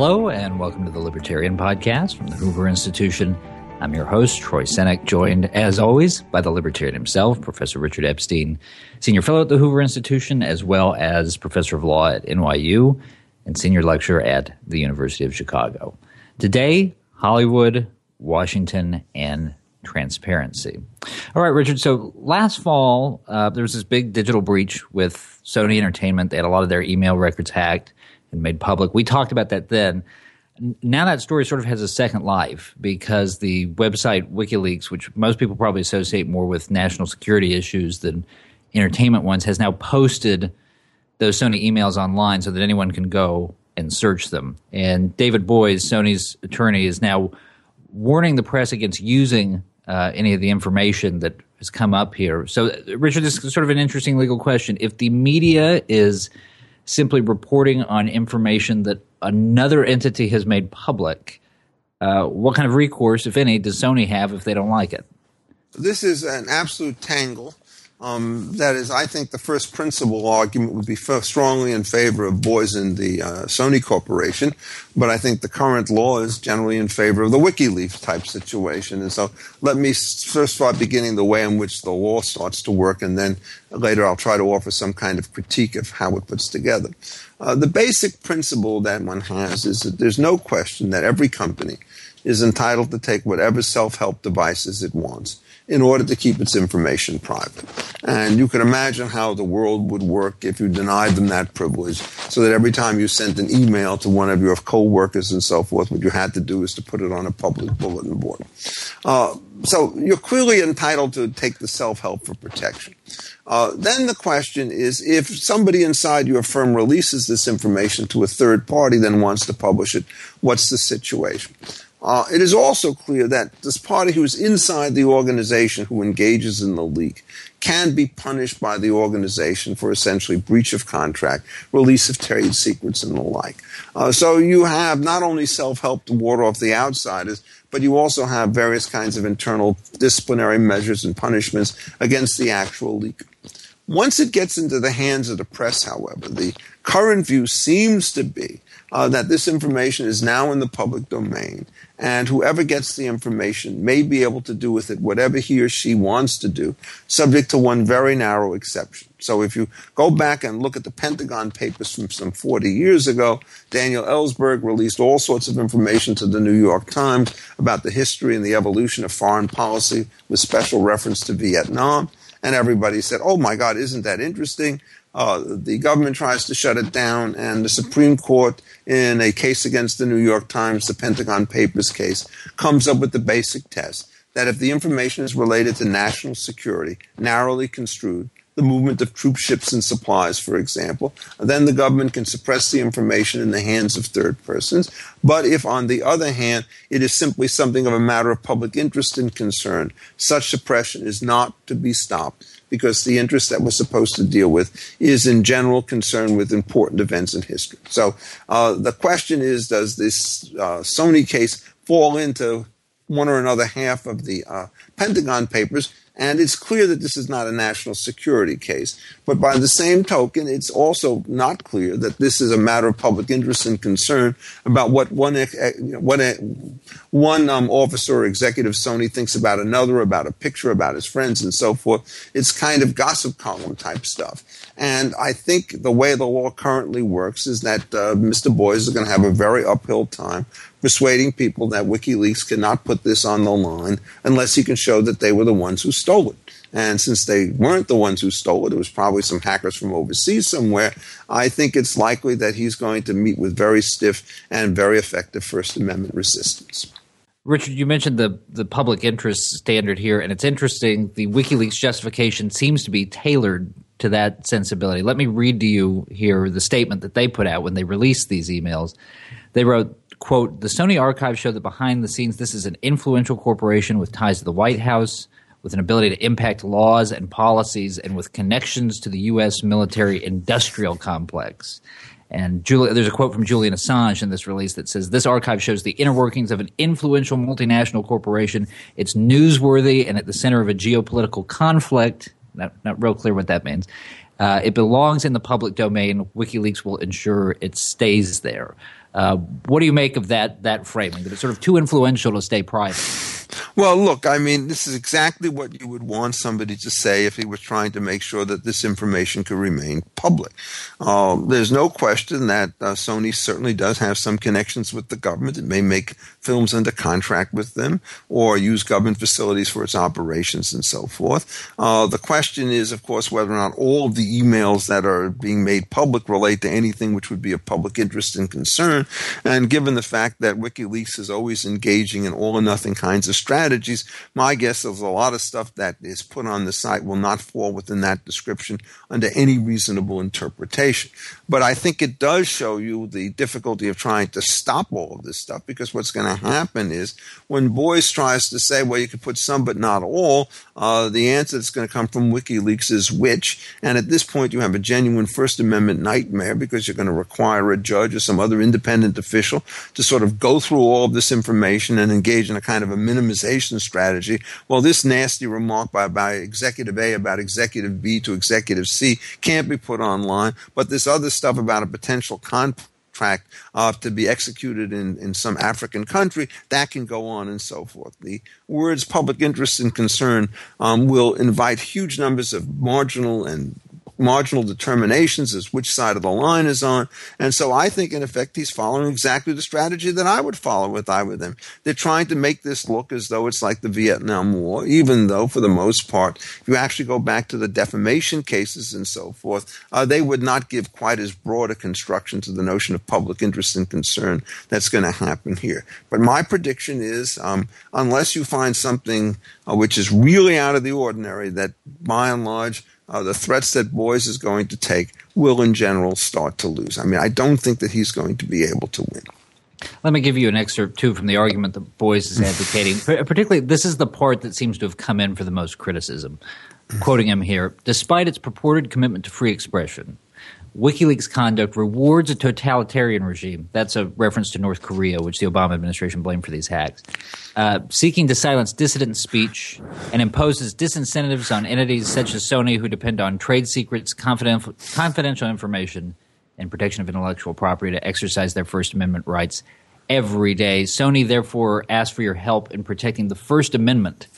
Hello, and welcome to the Libertarian Podcast from the Hoover Institution. I'm your host, Troy Senik, joined, as always, by the Libertarian himself, Professor Richard Epstein, Senior Fellow at the Hoover Institution, as well as Professor of Law at NYU and Senior Lecturer at the University of Chicago. Today, Hollywood, Washington, and transparency. All right, Richard. So last fall, uh, there was this big digital breach with Sony Entertainment. They had a lot of their email records hacked and made public. We talked about that then. Now that story sort of has a second life because the website WikiLeaks, which most people probably associate more with national security issues than entertainment ones, has now posted those Sony emails online so that anyone can go and search them. And David Boies, Sony's attorney, is now warning the press against using uh, any of the information that has come up here. So, Richard, this is sort of an interesting legal question. If the media is simply reporting on information that another entity has made public, uh, what kind of recourse, if any, does Sony have if they don't like it? This is an absolute tangle um, that is, I think the first principle argument would be strongly in favor of Boies in the uh, Sony Corporation, but I think the current law is generally in favor of the WikiLeaks type situation. And so let me first start beginning the way in which the law starts to work, and then later I'll try to offer some kind of critique of how it puts together. Uh, the basic principle that one has is that there's no question that every company is entitled to take whatever self help devices it wants in order to keep its information private. And you can imagine how the world would work if you denied them that privilege, so that every time you sent an email to one of your co-workers and so forth, what you had to do is to put it on a public bulletin board. Uh, so you're clearly entitled to take the self-help for protection. Uh, then the question is if somebody inside your firm releases this information to a third party, then wants to publish it, what's the situation? Uh, it is also clear that this party who is inside the organization who engages in the leak can be punished by the organization for essentially breach of contract, release of trade secrets, and the like. Uh, so you have not only self-help to ward off the outsiders, but you also have various kinds of internal disciplinary measures and punishments against the actual leaker. Once it gets into the hands of the press, however, the current view seems to be uh, that this information is now in the public domain, and whoever gets the information may be able to do with it whatever he or she wants to do, subject to one very narrow exception. So if you go back and look at the Pentagon Papers from some 40 years ago, Daniel Ellsberg released all sorts of information to the New York Times about the history and the evolution of foreign policy with special reference to Vietnam. And everybody said, oh my God, isn't that interesting? Uh, the government tries to shut it down, and the Supreme Court, in a case against the New York Times, the Pentagon Papers case, comes up with the basic test that if the information is related to national security, narrowly construed, the movement of troop ships and supplies, for example, then the government can suppress the information in the hands of third persons. But if, on the other hand, it is simply something of a matter of public interest and concern, such suppression is not to be stopped because the interest that we're supposed to deal with is in general concerned with important events in history. So uh, the question is, does this uh, Sony case fall into one or another half of the uh, Pentagon Papers? And it's clear that this is not a national security case. But by the same token, it's also not clear that this is a matter of public interest and concern about what one, eh, what one um, officer or executive Sony thinks about another, about a picture, about his friends, and so forth. It's kind of gossip column type stuff. And I think the way the law currently works is that uh, Mr. Boies is going to have a very uphill time persuading people that WikiLeaks cannot put this on the line unless he can show that they were the ones who stole it. And since they weren't the ones who stole it, it was probably some hackers from overseas somewhere. I think it's likely that he's going to meet with very stiff and very effective First Amendment resistance. Richard, you mentioned the the public interest standard here, and it's interesting. The WikiLeaks justification seems to be tailored to that sensibility. Let me read to you here the statement that they put out when they released these emails. They wrote, quote, the Sony archives show that behind the scenes, this is an influential corporation with ties to the White House, with an ability to impact laws and policies, and with connections to the U.S. military industrial complex. And Julie, there's a quote from Julian Assange in this release that says, This archive shows the inner workings of an influential multinational corporation. It's newsworthy and at the center of a geopolitical conflict. Not, not real clear what that means Uh, it belongs in the public domain. WikiLeaks will ensure it stays there. Uh, what do you make of that that framing? That it's sort of too influential to stay private. Well, look, I mean, this is exactly what you would want somebody to say if he was trying to make sure that this information could remain public. Uh, there's no question that uh, Sony certainly does have some connections with the government. It may make films under contract with them or use government facilities for its operations and so forth. Uh, the question is, of course, whether or not all the emails that are being made public relate to anything which would be of public interest and concern. And given the fact that WikiLeaks is always engaging in all or nothing kinds of strategies, my guess is a lot of stuff that is put on the site will not fall within that description under any reasonable interpretation. But I think it does show you the difficulty of trying to stop all of this stuff because what's going to happen is when Boies tries to say, well, you could put some but not all, uh, the answer that's going to come from WikiLeaks is which. And at this point, you have a genuine First Amendment nightmare because you're going to require a judge or some other independent official to sort of go through all of this information and engage in a kind of a minimization strategy. Well, this nasty remark by, by Executive A about Executive B to Executive C can't be put online, but this other stuff about a potential contract uh, to be executed in, in some African country, that can go on and so forth. The words public interest and concern um, will invite huge numbers of marginal and marginal determinations as which side of the line is on. And so I think, in effect, he's following exactly the strategy that I would follow if I were them. They're trying to make this look as though it's like the Vietnam War, even though, for the most part, if you actually go back to the defamation cases and so forth, uh, they would not give quite as broad a construction to the notion of public interest and concern that's going to happen here. But my prediction is, um, unless you find something uh, which is really out of the ordinary, that by and large, uh, the threats that Boies is going to take will, in general, start to lose. I mean, I don't think that he's going to be able to win. Let me give you an excerpt, too, from the argument that Boies is advocating. Particularly, this is the part that seems to have come in for the most criticism. Quoting him here Despite its purported commitment to free expression, WikiLeaks conduct rewards a totalitarian regime. That's a reference to North Korea, which the Obama administration blamed for these hacks. Uh, seeking to silence dissident speech and imposes disincentives on entities such as Sony who depend on trade secrets, confidential, confidential information, and protection of intellectual property to exercise their First Amendment rights every day. Sony therefore asks for your help in protecting the First Amendment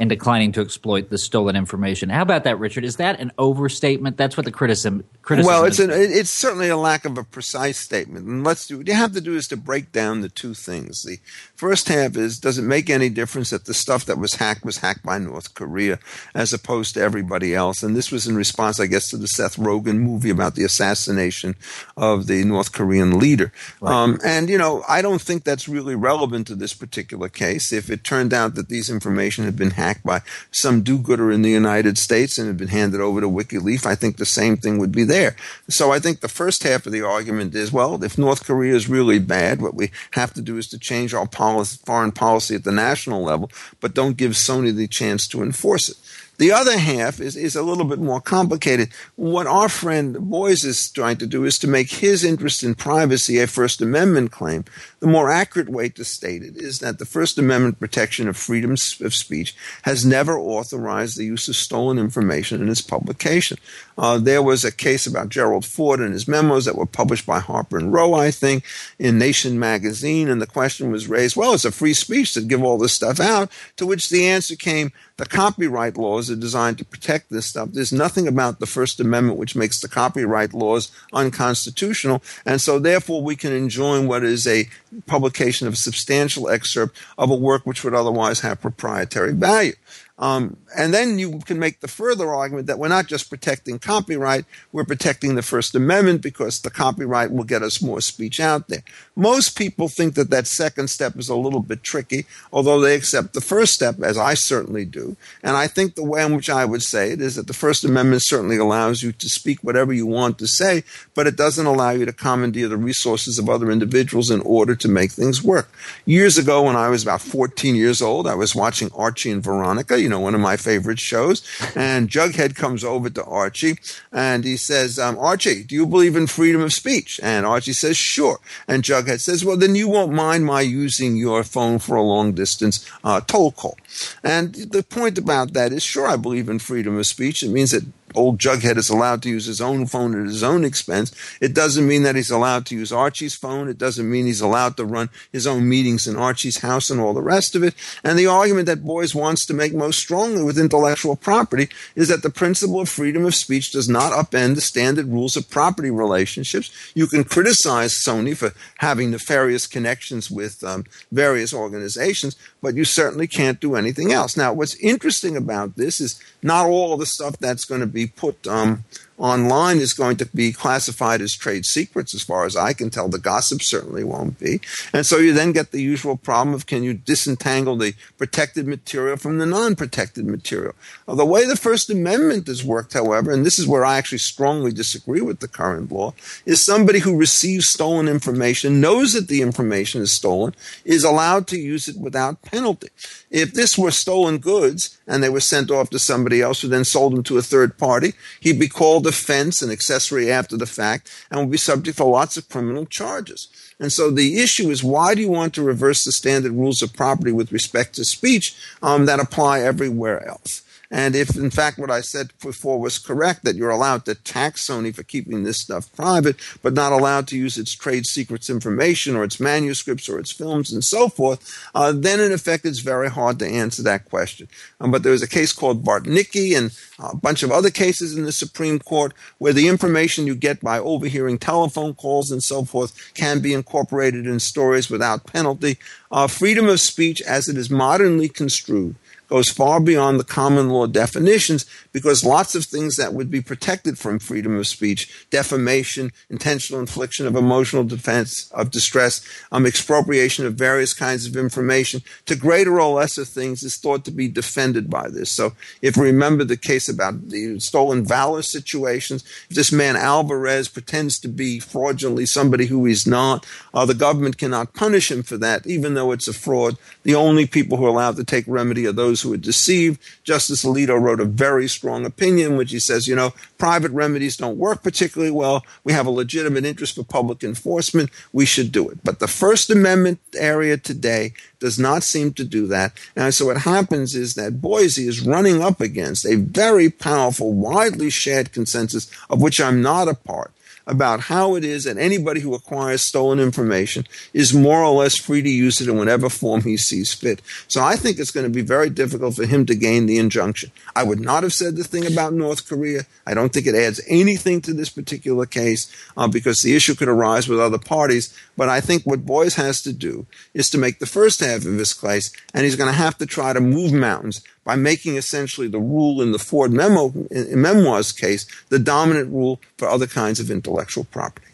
and declining to exploit the stolen information. How about that, Richard? Is that an overstatement? That's what the criticism. Criticism well, it's an, it's certainly a lack of a precise statement. And let's do what you have to do is to break down the two things. The first half is does it make any difference that the stuff that was hacked was hacked by North Korea as opposed to everybody else? And this was in response, I guess, to the Seth Rogen movie about the assassination of the North Korean leader. Right. Um, and you know, I don't think that's really relevant to this particular case. If it turned out that these information had been hacked hacked by some do-gooder in the United States and had been handed over to WikiLeaks, I think the same thing would be there. So I think the first half of the argument is, well, if North Korea is really bad, what we have to do is to change our policy, foreign policy at the national level, but don't give Sony the chance to enforce it. The other half is, is a little bit more complicated. What our friend Boies is trying to do is to make his interest in privacy a First Amendment claim. The more accurate way to state it is that the First Amendment protection of freedom of speech has never authorized the use of stolen information in its publication. Uh, there was a case about Gerald Ford and his memos that were published by Harper and Row, I think, in Nation magazine, and the question was raised, well, it's a free speech to give all this stuff out, to which the answer came, the copyright laws are designed to protect this stuff. There's nothing about the First Amendment which makes the copyright laws unconstitutional. And so, therefore, we can enjoin what is a publication of a substantial excerpt of a work which would otherwise have proprietary value. Um, and then you can make the further argument that we're not just protecting copyright, we're protecting the First Amendment because the copyright will get us more speech out there. Most people think that that second step is a little bit tricky, although they accept the first step, as I certainly do. And I think the way in which I would say it is that the First Amendment certainly allows you to speak whatever you want to say, but it doesn't allow you to commandeer the resources of other individuals in order to make things work. Years ago, when I was about 14 years old, I was watching Archie and Veronica. You know, one of my favorite shows. And Jughead comes over to Archie and he says, um, Archie, do you believe in freedom of speech? And Archie says, sure. And Jughead says, well, then you won't mind my using your phone for a long distance uh, toll call. And the point about that is, sure, I believe in freedom of speech. It means that old Jughead is allowed to use his own phone at his own expense. It doesn't mean that he's allowed to use Archie's phone. It doesn't mean he's allowed to run his own meetings in Archie's house and all the rest of it. And the argument that Boies wants to make most strongly with intellectual property is that the principle of freedom of speech does not upend the standard rules of property relationships. You can criticize Sony for having nefarious connections with um, various organizations, but you certainly can't do anything else. Now, what's interesting about this is not all the stuff that's going to be put um, online is going to be classified as trade secrets, as far as I can tell. The gossip certainly won't be. And so you then get the usual problem of can you disentangle the protected material from the non protected material? The way the First Amendment has worked, however, and this is where I actually strongly disagree with the current law, is somebody who receives stolen information, knows that the information is stolen, is allowed to use it without penalty. If this were stolen goods and they were sent off to somebody else who then sold them to a third party, he'd be called offense and accessory after the fact and will be subject to lots of criminal charges. And so the issue is why do you want to reverse the standard rules of property with respect to speech um, that apply everywhere else? And if, in fact, what I said before was correct, that you're allowed to tax Sony for keeping this stuff private, but not allowed to use its trade secrets information or its manuscripts or its films and so forth, uh, then in effect it's very hard to answer that question. Um, but there was a case called Bartnicki and a bunch of other cases in the Supreme Court where the information you get by overhearing telephone calls and so forth can be incorporated in stories without penalty. Uh, freedom of speech, as it is modernly construed, goes far beyond the common law definitions because lots of things that would be protected from freedom of speech, defamation, intentional infliction of emotional defense of distress, um, expropriation of various kinds of information, to greater or lesser things is thought to be defended by this. So if we remember the case about the stolen valor situations, this man Alvarez pretends to be fraudulently somebody who he's not, uh, the government cannot punish him for that, even though it's a fraud. The only people who are allowed to take remedy are those who are deceived. Justice Alito wrote a very strong opinion, which he says, you know, private remedies don't work particularly well. We have a legitimate interest for public enforcement. We should do it. But the First Amendment area today does not seem to do that. And so what happens is that Boies is running up against a very powerful, widely shared consensus of which I'm not a part about how it is that anybody who acquires stolen information is more or less free to use it in whatever form he sees fit. So I think it's going to be very difficult for him to gain the injunction. I would not have said the thing about North Korea. I don't think it adds anything to this particular case uh, because the issue could arise with other parties. But I think what Boies has to do is to make the first half of his case, and he's going to have to try to move mountains by making essentially the rule in the Ford memo, in memoirs case the dominant rule for other kinds of intellectual property.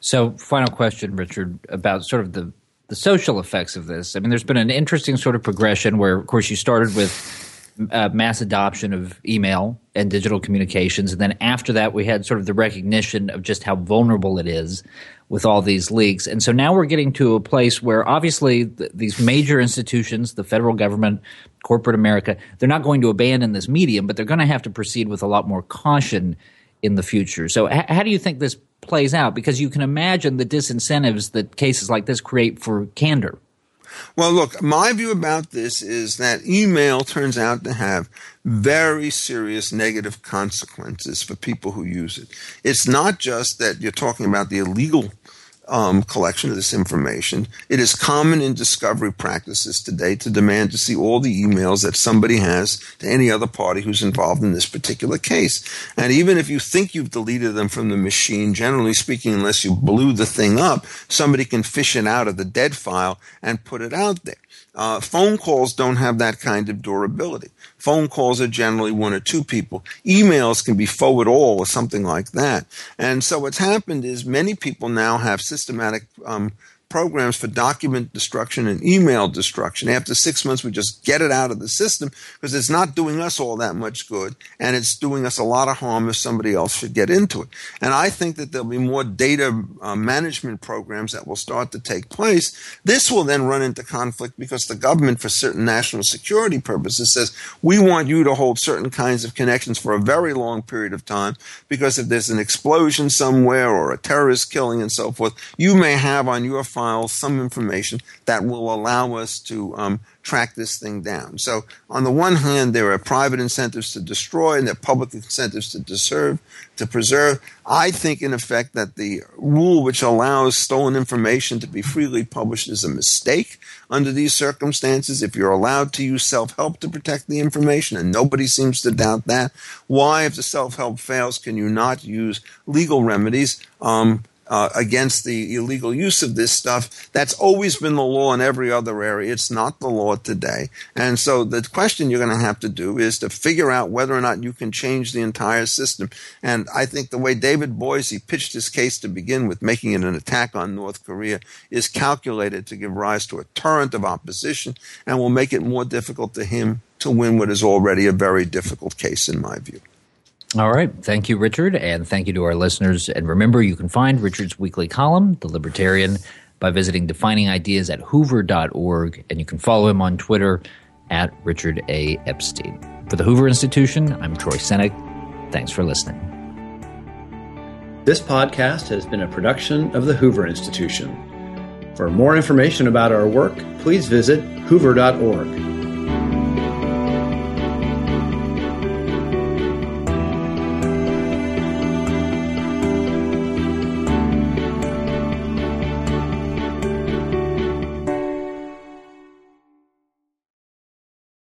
So, final question, Richard, about sort of the the social effects of this. I mean, there's been an interesting sort of progression where, of course, you started with uh, mass adoption of email and digital communications. And then after that, we had sort of the recognition of just how vulnerable it is with all these leaks. And so now we're getting to a place where obviously th- these major institutions, the federal government, corporate America, they're not going to abandon this medium, but they're going to have to proceed with a lot more caution in the future. So, h- how do you think this plays out? Because you can imagine the disincentives that cases like this create for candor. Well, look, my view about this is that email turns out to have very serious negative consequences for people who use it. It's not just that you're talking about the illegal um, collection of this information. It is common in discovery practices today to demand to see all the emails that somebody has to any other party who's involved in this particular case. And even if you think you've deleted them from the machine, generally speaking, unless you blew the thing up, somebody can fish it out of the dead file and put it out there. Uh, phone calls don't have that kind of durability. Phone calls are generally one or two people. Emails can be forward all or something like that. And so what's happened is many people now have systematic um, programs for document destruction and email destruction. After six months, we just get it out of the system because it's not doing us all that much good and it's doing us a lot of harm if somebody else should get into it. And I think that there'll be more data uh, management programs that will start to take place. This will then run into conflict because the government, for certain national security purposes, says we want you to hold certain kinds of connections for a very long period of time because if there's an explosion somewhere or a terrorist killing and so forth, you may have on your phone some information that will allow us to um, track this thing down. So, on the one hand, there are private incentives to destroy and there are public incentives to deserve, to preserve. I think, in effect, that the rule which allows stolen information to be freely published is a mistake under these circumstances. If you're allowed to use self help to protect the information, and nobody seems to doubt that, why, if the self help fails, can you not use legal remedies? Um, uh, against the illegal use of this stuff. That's always been the law in every other area. It's not the law today. And so the question you're going to have to do is to figure out whether or not you can change the entire system. And I think the way David Boies pitched his case to begin with, making it an attack on North Korea, is calculated to give rise to a torrent of opposition and will make it more difficult to him to win what is already a very difficult case, in my view. All right. Thank you, Richard. And thank you to our listeners. And remember, you can find Richard's weekly column, The Libertarian, by visiting defining ideas at hoover.org. And you can follow him on Twitter at Richard A. Epstein. For the Hoover Institution, I'm Troy Senik. Thanks for listening. This podcast has been a production of the Hoover Institution. For more information about our work, please visit hoover.org.